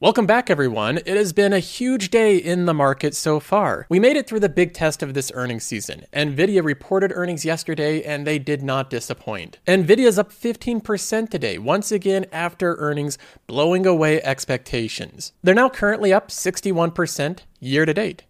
Welcome back, everyone. It has been a huge day in the market so far. We made it through the big test of this earnings season. Nvidia reported earnings yesterday and they did not disappoint. NVIDIA is up 15% today, once again after earnings blowing away expectations. They're now currently up 61% year to date.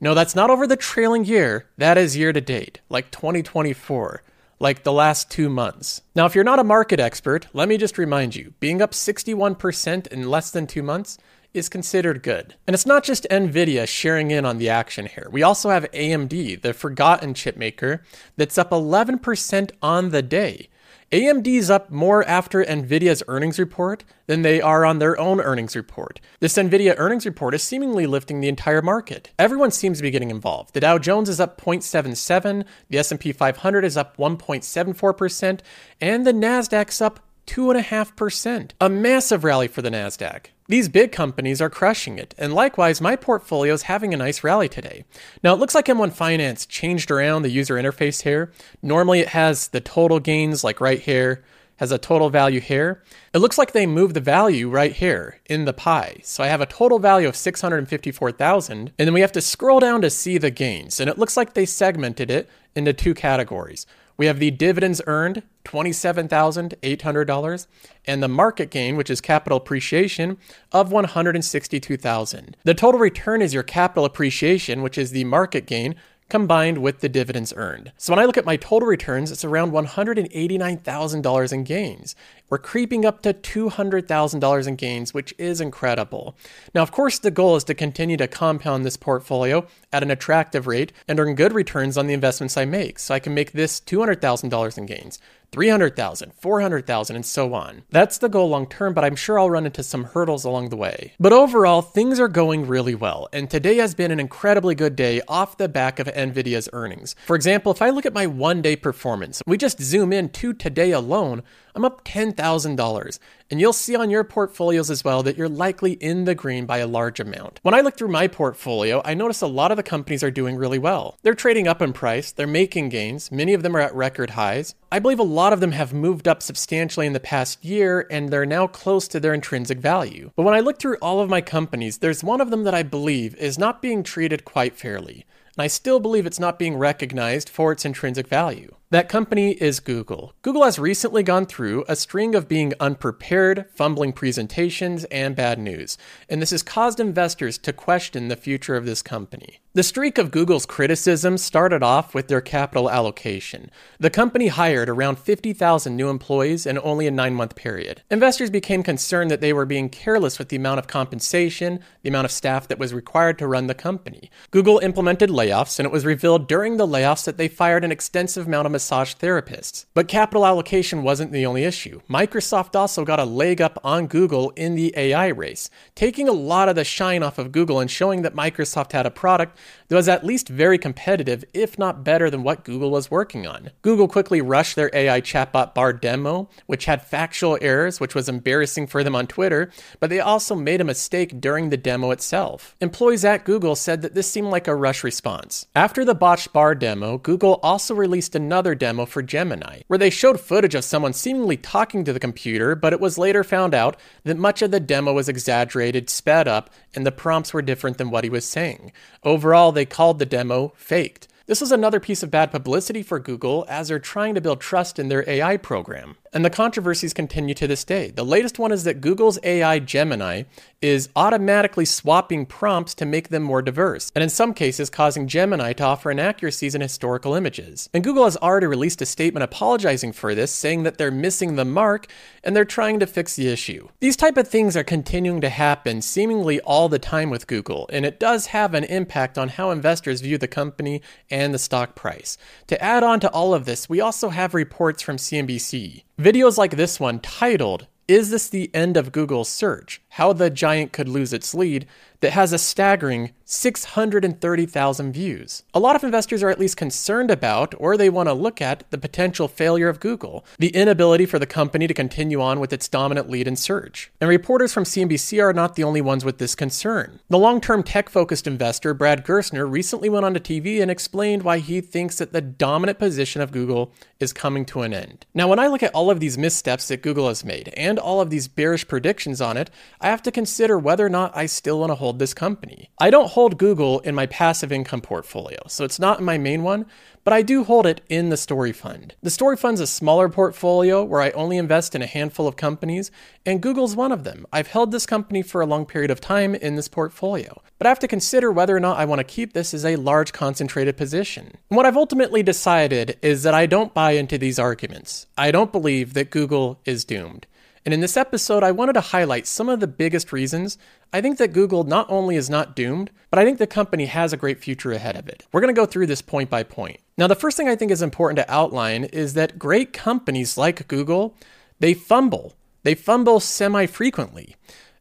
No, that's not over the trailing year, that is year to date, like 2024 like the last two months. Now, if you're not a market expert, let me just remind you being up 61% in less than two months is considered good. And it's not just Nvidia sharing in on the action here. We also have AMD, the forgotten chipmaker, that's up 11% on the day. AMD's up more after Nvidia's earnings report than they are on their own earnings report. This Nvidia earnings report is seemingly lifting the entire market. Everyone seems to be getting involved. The Dow Jones is up 0.77, the S&P 500 is up 1.74%, and the Nasdaq's up 2.5%. A massive rally for the Nasdaq. These big companies are crushing it, and likewise, my portfolio is having a nice rally today. Now, it looks like M1 Finance changed around the user interface here. Normally, it has the total gains, like right here, has a total value here. It looks like they moved the value right here in the pie. So I have a total value of 654,000, and then we have to scroll down to see the gains. And it looks like they segmented it into two categories. We have the dividends earned, $27,800, and the market gain, which is capital appreciation, of 162,000. The total return is your capital appreciation, which is the market gain, combined with the dividends earned. So when I look at my total returns, it's around $189,000 in gains. We're creeping up to $200,000 in gains, which is incredible. Now, of course, the goal is to continue to compound this portfolio at an attractive rate and earn good returns on the investments I make. So I can make this $200,000 in gains, 300,000, 400,000, and so on. That's the goal long term, but I'm sure I'll run into some hurdles along the way. But overall, things are going really well, and today has been an incredibly good day off the back of Nvidia's earnings. For example, if I look at my one day performance, we just zoom in to today alone, I'm up $10,000. And you'll see on your portfolios as well that you're likely in the green by a large amount. When I look through my portfolio, I notice a lot of the companies are doing really well. They're trading up in price, they're making gains, many of them are at record highs. I believe a lot of them have moved up substantially in the past year and they're now close to their intrinsic value. But when I look through all of my companies, there's one of them that I believe is not being treated quite fairly. And I still believe it's not being recognized for its intrinsic value. That company is Google. Google has recently gone through a string of being unprepared, fumbling presentations, and bad news, and this has caused investors to question the future of this company. The streak of Google's criticism started off with their capital allocation. The company hired around 50,000 new employees in only a nine month period. Investors became concerned that they were being careless with the amount of compensation, the amount of staff that was required to run the company. Google implemented layoffs, and it was revealed during the layoffs that they fired an extensive amount of massage therapists. But capital allocation wasn't the only issue. Microsoft also got a leg up on Google in the AI race, taking a lot of the shine off of Google and showing that Microsoft had a product that was at least very competitive, if not better than what Google was working on. Google quickly rushed their AI chatbot Bard demo, which had factual errors, which was embarrassing for them on Twitter, but they also made a mistake during the demo itself. Employees at Google said that this seemed like a rush response. After the botched Bard demo, Google also released another another demo for Gemini, where they showed footage of someone seemingly talking to the computer, but it was later found out that much of the demo was exaggerated, sped up, and the prompts were different than what he was saying. Overall, they called the demo faked. This was another piece of bad publicity for Google as they're trying to build trust in their AI program. And the controversies continue to this day. The latest one is that Google's AI Gemini is automatically swapping prompts to make them more diverse, and in some cases causing Gemini to offer inaccuracies in historical images. And Google has already released a statement apologizing for this, saying that they're missing the mark and they're trying to fix the issue. These type of things are continuing to happen seemingly all the time with Google, and it does have an impact on how investors view the company and the stock price. To add on to all of this, we also have reports from CNBC. Videos like this one titled Is this the end of Google's search? How the giant could lose its lead that has a staggering 630,000 views. A lot of investors are at least concerned about, or they want to look at, the potential failure of Google, the inability for the company to continue on with its dominant lead in search. And reporters from CNBC are not the only ones with this concern. The long term tech focused investor Brad Gerstner recently went onto TV and explained why he thinks that the dominant position of Google is coming to an end. Now, when I look at all of these missteps that Google has made and all of these bearish predictions on it, I have to consider whether or not I still want to hold this company. I don't hold Google in my passive income portfolio, so it's not in my main one, but I do hold it in the Story Fund. The Story Fund's a smaller portfolio where I only invest in a handful of companies, and Google's one of them. I've held this company for a long period of time in this portfolio, but I have to consider whether or not I want to keep this as a large concentrated position. And what I've ultimately decided is that I don't buy into these arguments. I don't believe that Google is doomed. And in this episode, I wanted to highlight some of the biggest reasons I think that Google not only is not doomed, but I think the company has a great future ahead of it. We're going to go through this point by point. Now, the first thing I think is important to outline is that great companies like Google, they fumble. They fumble semi frequently.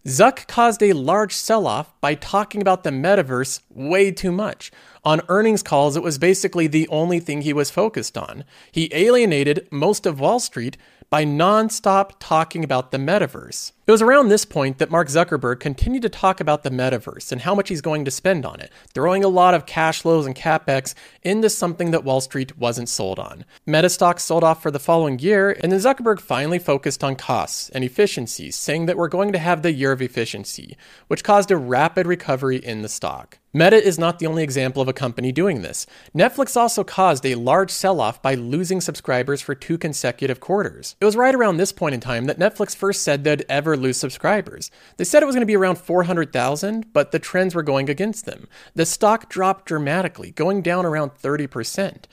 Zuck caused a large sell off by talking about the metaverse way too much. On earnings calls, it was basically the only thing he was focused on. He alienated most of Wall Street by nonstop talking about the metaverse. It was around this point that Mark Zuckerberg continued to talk about the metaverse and how much he's going to spend on it, throwing a lot of cash flows and capex into something that Wall Street wasn't sold on. Meta stocks sold off for the following year, and then Zuckerberg finally focused on costs and efficiencies, saying that we're going to have the year of efficiency, which caused a rapid recovery in the stock. Meta is not the only example of a company doing this. Netflix also caused a large sell off by losing subscribers for two consecutive quarters. It was right around this point in time that Netflix first said they'd ever lose subscribers. They said it was going to be around 400,000, but the trends were going against them. The stock dropped dramatically, going down around 30%.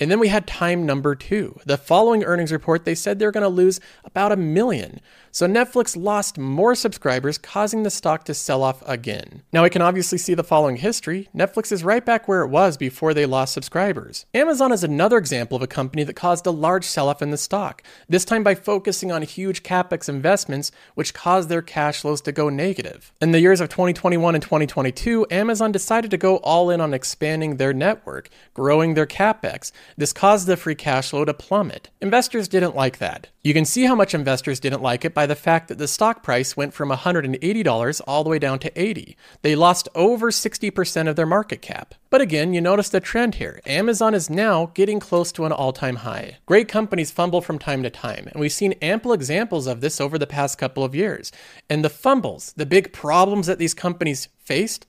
And then we had time number two. The following earnings report, they said they're going to lose about a million. So Netflix lost more subscribers, causing the stock to sell off again. Now we can obviously see the following history. Netflix is right back where it was before they lost subscribers. Amazon is another example of a company that caused a large sell off in the stock, this time by focusing on huge capex investments, which caused their cash flows to go negative. In the years of 2021 and 2022, Amazon decided to go all in on expanding their network, growing their capex. This caused the free cash flow to plummet. Investors didn't like that. You can see how much investors didn't like it by the fact that the stock price went from $180 all the way down to 80. They lost over 60% of their market cap. But again, you notice the trend here. Amazon is now getting close to an all-time high. Great companies fumble from time to time, and we've seen ample examples of this over the past couple of years. And the fumbles, the big problems that these companies faced,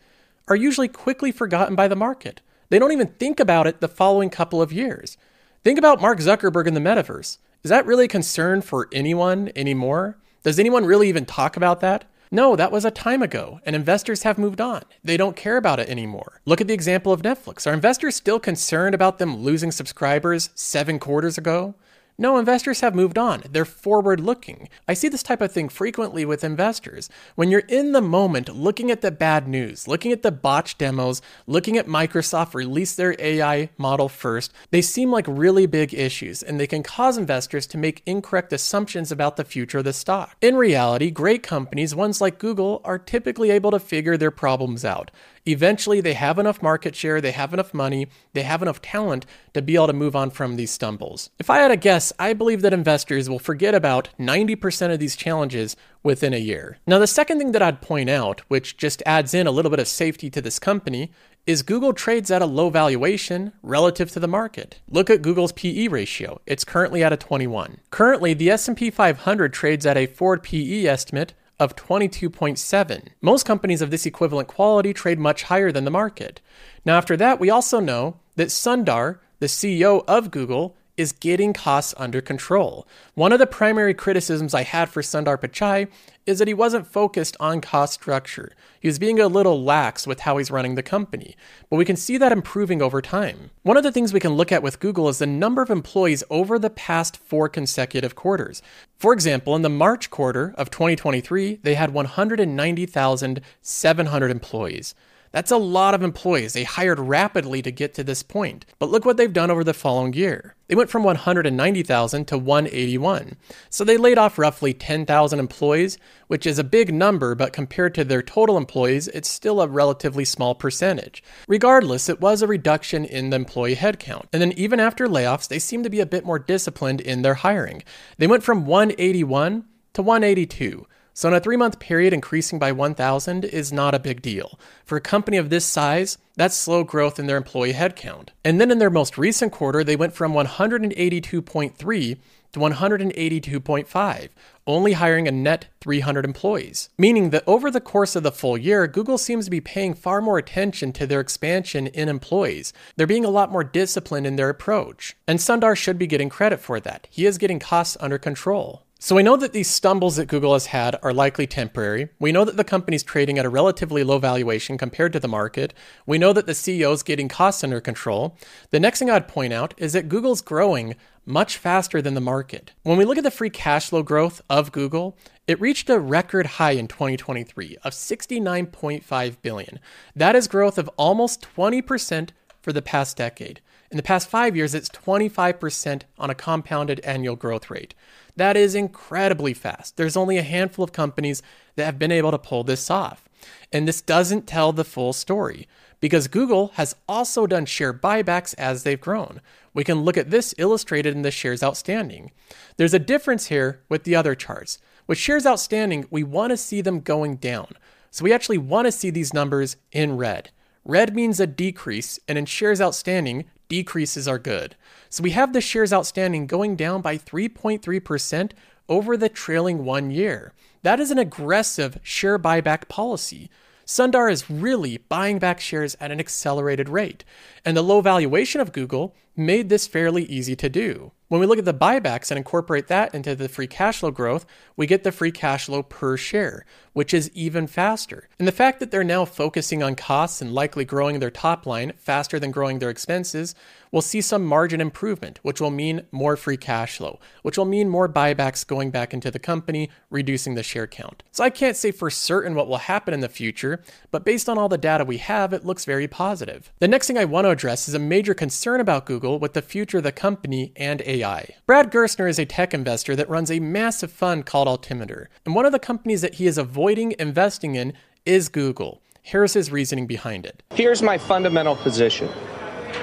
are usually quickly forgotten by the market. They don't even think about it the following couple of years. Think about Mark Zuckerberg in the metaverse. Is that really a concern for anyone anymore? Does anyone really even talk about that? No, that was a time ago, and investors have moved on. They don't care about it anymore. Look at the example of Netflix. Are investors still concerned about them losing subscribers seven quarters ago? No, investors have moved on. They're forward looking. I see this type of thing frequently with investors. When you're in the moment looking at the bad news, looking at the botch demos, looking at Microsoft release their AI model first, they seem like really big issues and they can cause investors to make incorrect assumptions about the future of the stock. In reality, great companies, ones like Google, are typically able to figure their problems out. Eventually, they have enough market share, they have enough money, they have enough talent to be able to move on from these stumbles. If I had a guess, I believe that investors will forget about 90% of these challenges within a year. Now, the second thing that I'd point out, which just adds in a little bit of safety to this company, is Google trades at a low valuation relative to the market. Look at Google's PE ratio. It's currently at a 21. Currently, the S&P 500 trades at a forward PE estimate of 22.7. Most companies of this equivalent quality trade much higher than the market. Now, after that, we also know that Sundar, the CEO of Google, is getting costs under control. One of the primary criticisms I had for Sundar Pichai is that he wasn't focused on cost structure. He was being a little lax with how he's running the company, but we can see that improving over time. One of the things we can look at with Google is the number of employees over the past four consecutive quarters. For example, in the March quarter of 2023, they had 190,700 employees. That's a lot of employees. They hired rapidly to get to this point. But look what they've done over the following year. They went from 190,000 to 181. So they laid off roughly 10,000 employees, which is a big number, but compared to their total employees, it's still a relatively small percentage. Regardless, it was a reduction in the employee headcount. And then even after layoffs, they seem to be a bit more disciplined in their hiring. They went from 181 to 182. So, in a three month period, increasing by 1,000 is not a big deal. For a company of this size, that's slow growth in their employee headcount. And then in their most recent quarter, they went from 182.3 to 182.5, only hiring a net 300 employees. Meaning that over the course of the full year, Google seems to be paying far more attention to their expansion in employees. They're being a lot more disciplined in their approach. And Sundar should be getting credit for that. He is getting costs under control. So we know that these stumbles that Google has had are likely temporary. We know that the company's trading at a relatively low valuation compared to the market. We know that the CEO is getting costs under control. The next thing I'd point out is that Google's growing much faster than the market. When we look at the free cash flow growth of Google, it reached a record high in 2023 of 69.5 billion. That is growth of almost 20% for the past decade. In the past 5 years, it's 25% on a compounded annual growth rate. That is incredibly fast. There's only a handful of companies that have been able to pull this off. And this doesn't tell the full story because Google has also done share buybacks as they've grown. We can look at this illustrated in the shares outstanding. There's a difference here with the other charts. With shares outstanding, we want to see them going down. So we actually want to see these numbers in red. Red means a decrease, and in shares outstanding, decreases are good. So we have the shares outstanding going down by 3.3% over the trailing one year. That is an aggressive share buyback policy. Sundar is really buying back shares at an accelerated rate, and the low valuation of Google made this fairly easy to do. When we look at the buybacks and incorporate that into the free cash flow growth, we get the free cash flow per share, which is even faster. And the fact that they're now focusing on costs and likely growing their top line faster than growing their expenses we'll see some margin improvement, which will mean more free cash flow, which will mean more buybacks going back into the company, reducing the share count. So I can't say for certain what will happen in the future, but based on all the data we have, it looks very positive. The next thing I want to address is a major concern about Google with the future of the company and AI. Brad Gerstner is a tech investor that runs a massive fund called Altimeter, and one of the companies that he is avoiding investing in is Google. Here's his reasoning behind it. Here's my fundamental position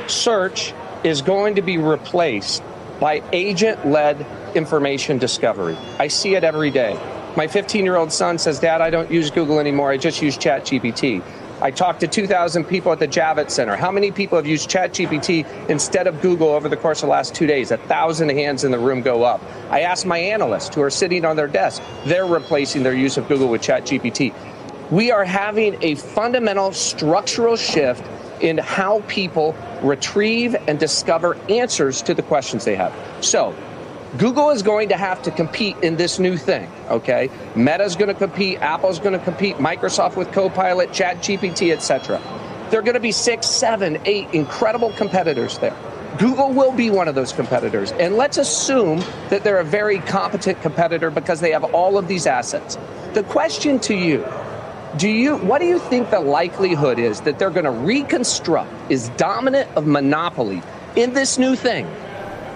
search is going to be replaced by agent led information discovery. I see it every day. My 15 year old son says, Dad, I don't use Google anymore. I just use ChatGPT. I talked to 2,000 people at the Javits Center. How many people have used ChatGPT instead of Google over the course of the last two days? A thousand hands in the room go up. I asked my analysts who are sitting on their desk. They're replacing their use of Google with ChatGPT. We are having a fundamental structural shift in how people retrieve and discover answers to the questions they have. So, Google is going to have to compete in this new thing, okay? Meta's going to compete, Apple's going to compete, Microsoft with Copilot, ChatGPT, etc. There are going to be six, seven, eight incredible competitors there. Google will be one of those competitors. And let's assume that they're a very competent competitor because they have all of these assets. The question to you do you what do you think the likelihood is that they're going to reconstruct is dominant of monopoly in this new thing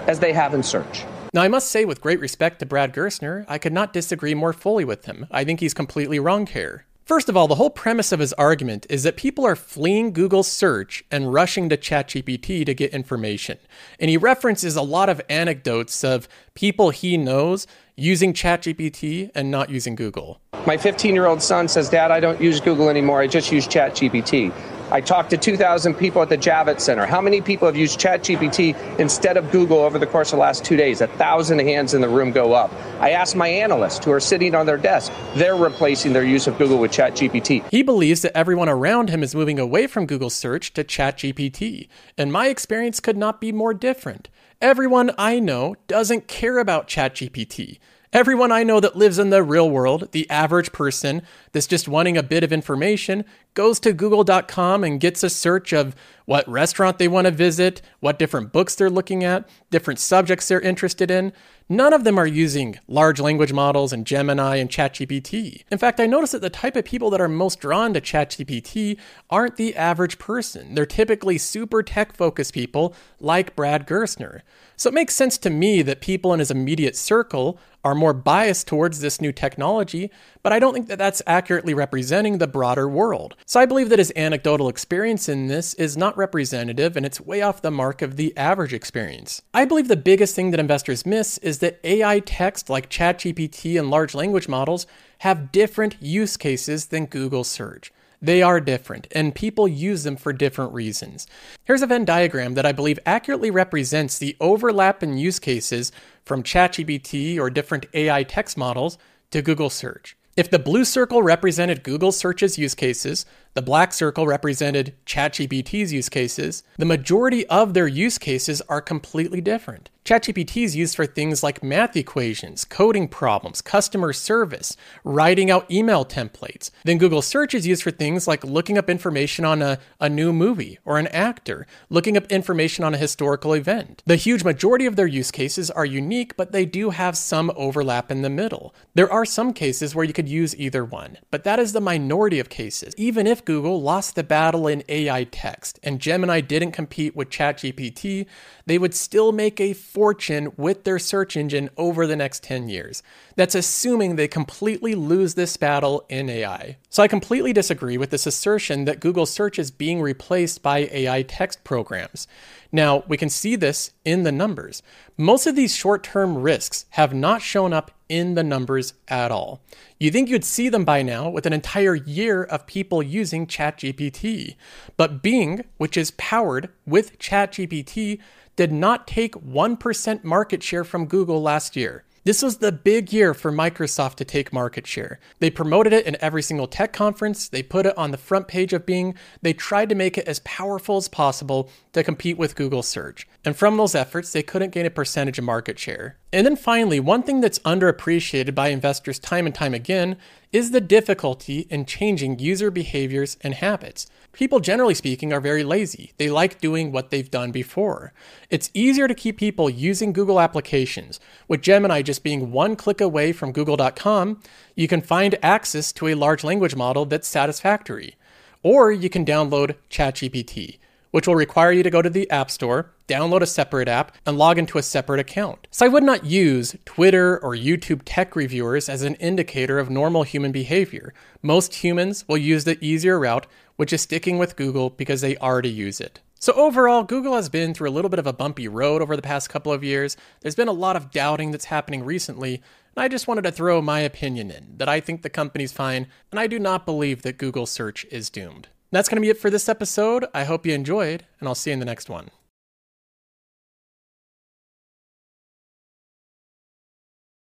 as they have in search? Now, I must say, with great respect to Brad Gerstner, I could not disagree more fully with him. I think he's completely wrong here. First of all, the whole premise of his argument is that people are fleeing Google search and rushing to ChatGPT to get information. And he references a lot of anecdotes of people he knows using ChatGPT and not using Google. My 15 year old son says, Dad, I don't use Google anymore. I just use ChatGPT. I talked to 2,000 people at the Javits Center. How many people have used ChatGPT instead of Google over the course of the last two days? A thousand hands in the room go up. I asked my analysts who are sitting on their desk. They're replacing their use of Google with ChatGPT. He believes that everyone around him is moving away from Google search to ChatGPT. And my experience could not be more different. Everyone I know doesn't care about ChatGPT. Everyone I know that lives in the real world, the average person that's just wanting a bit of information, goes to google.com and gets a search of what restaurant they want to visit, what different books they're looking at, different subjects they're interested in. None of them are using large language models and Gemini and ChatGPT. In fact, I noticed that the type of people that are most drawn to ChatGPT aren't the average person. They're typically super tech focused people like Brad Gerstner. So it makes sense to me that people in his immediate circle are more biased towards this new technology, but I don't think that that's accurately representing the broader world. So I believe that his anecdotal experience in this is not representative and it's way off the mark of the average experience. I believe the biggest thing that investors miss is that AI text like ChatGPT and large language models have different use cases than Google search. They are different, and people use them for different reasons. Here's a Venn diagram that I believe accurately represents the overlap in use cases from ChatGPT or different AI text models to Google search. If the blue circle represented Google search's use cases, the black circle represented ChatGPT's use cases. The majority of their use cases are completely different. ChatGPT is used for things like math equations, coding problems, customer service, writing out email templates. Then Google Search is used for things like looking up information on a, a new movie or an actor, looking up information on a historical event. The huge majority of their use cases are unique, but they do have some overlap in the middle. There are some cases where you could use either one, but that is the minority of cases. Even if Google lost the battle in AI text and Gemini didn't compete with ChatGPT, they would still make a fortune with their search engine over the next 10 years. That's assuming they completely lose this battle in AI. So I completely disagree with this assertion that Google search is being replaced by AI text programs. Now, we can see this in the numbers. Most of these short term risks have not shown up in the numbers at all. You think you'd see them by now with an entire year of people using ChatGPT. But Bing, which is powered with ChatGPT, did not take 1% market share from Google last year. This was the big year for Microsoft to take market share. They promoted it in every single tech conference, they put it on the front page of Bing, they tried to make it as powerful as possible to compete with Google search. And from those efforts, they couldn't gain a percentage of market share. And then finally, one thing that's underappreciated by investors time and time again is the difficulty in changing user behaviors and habits. People, generally speaking, are very lazy. They like doing what they've done before. It's easier to keep people using Google applications. With Gemini just being one click away from Google.com, you can find access to a large language model that's satisfactory. Or you can download ChatGPT which will require you to go to the App Store, download a separate app, and log into a separate account. So I would not use Twitter or YouTube tech reviewers as an indicator of normal human behavior. Most humans will use the easier route, which is sticking with Google because they already use it. So, overall, Google has been through a little bit of a bumpy road over the past couple of years. There's been a lot of doubting that's happening recently, and I just wanted to throw my opinion in that I think the company's fine, and I do not believe that Google search is doomed. That's going to be it for this episode. I hope you enjoyed, and I'll see you in the next one.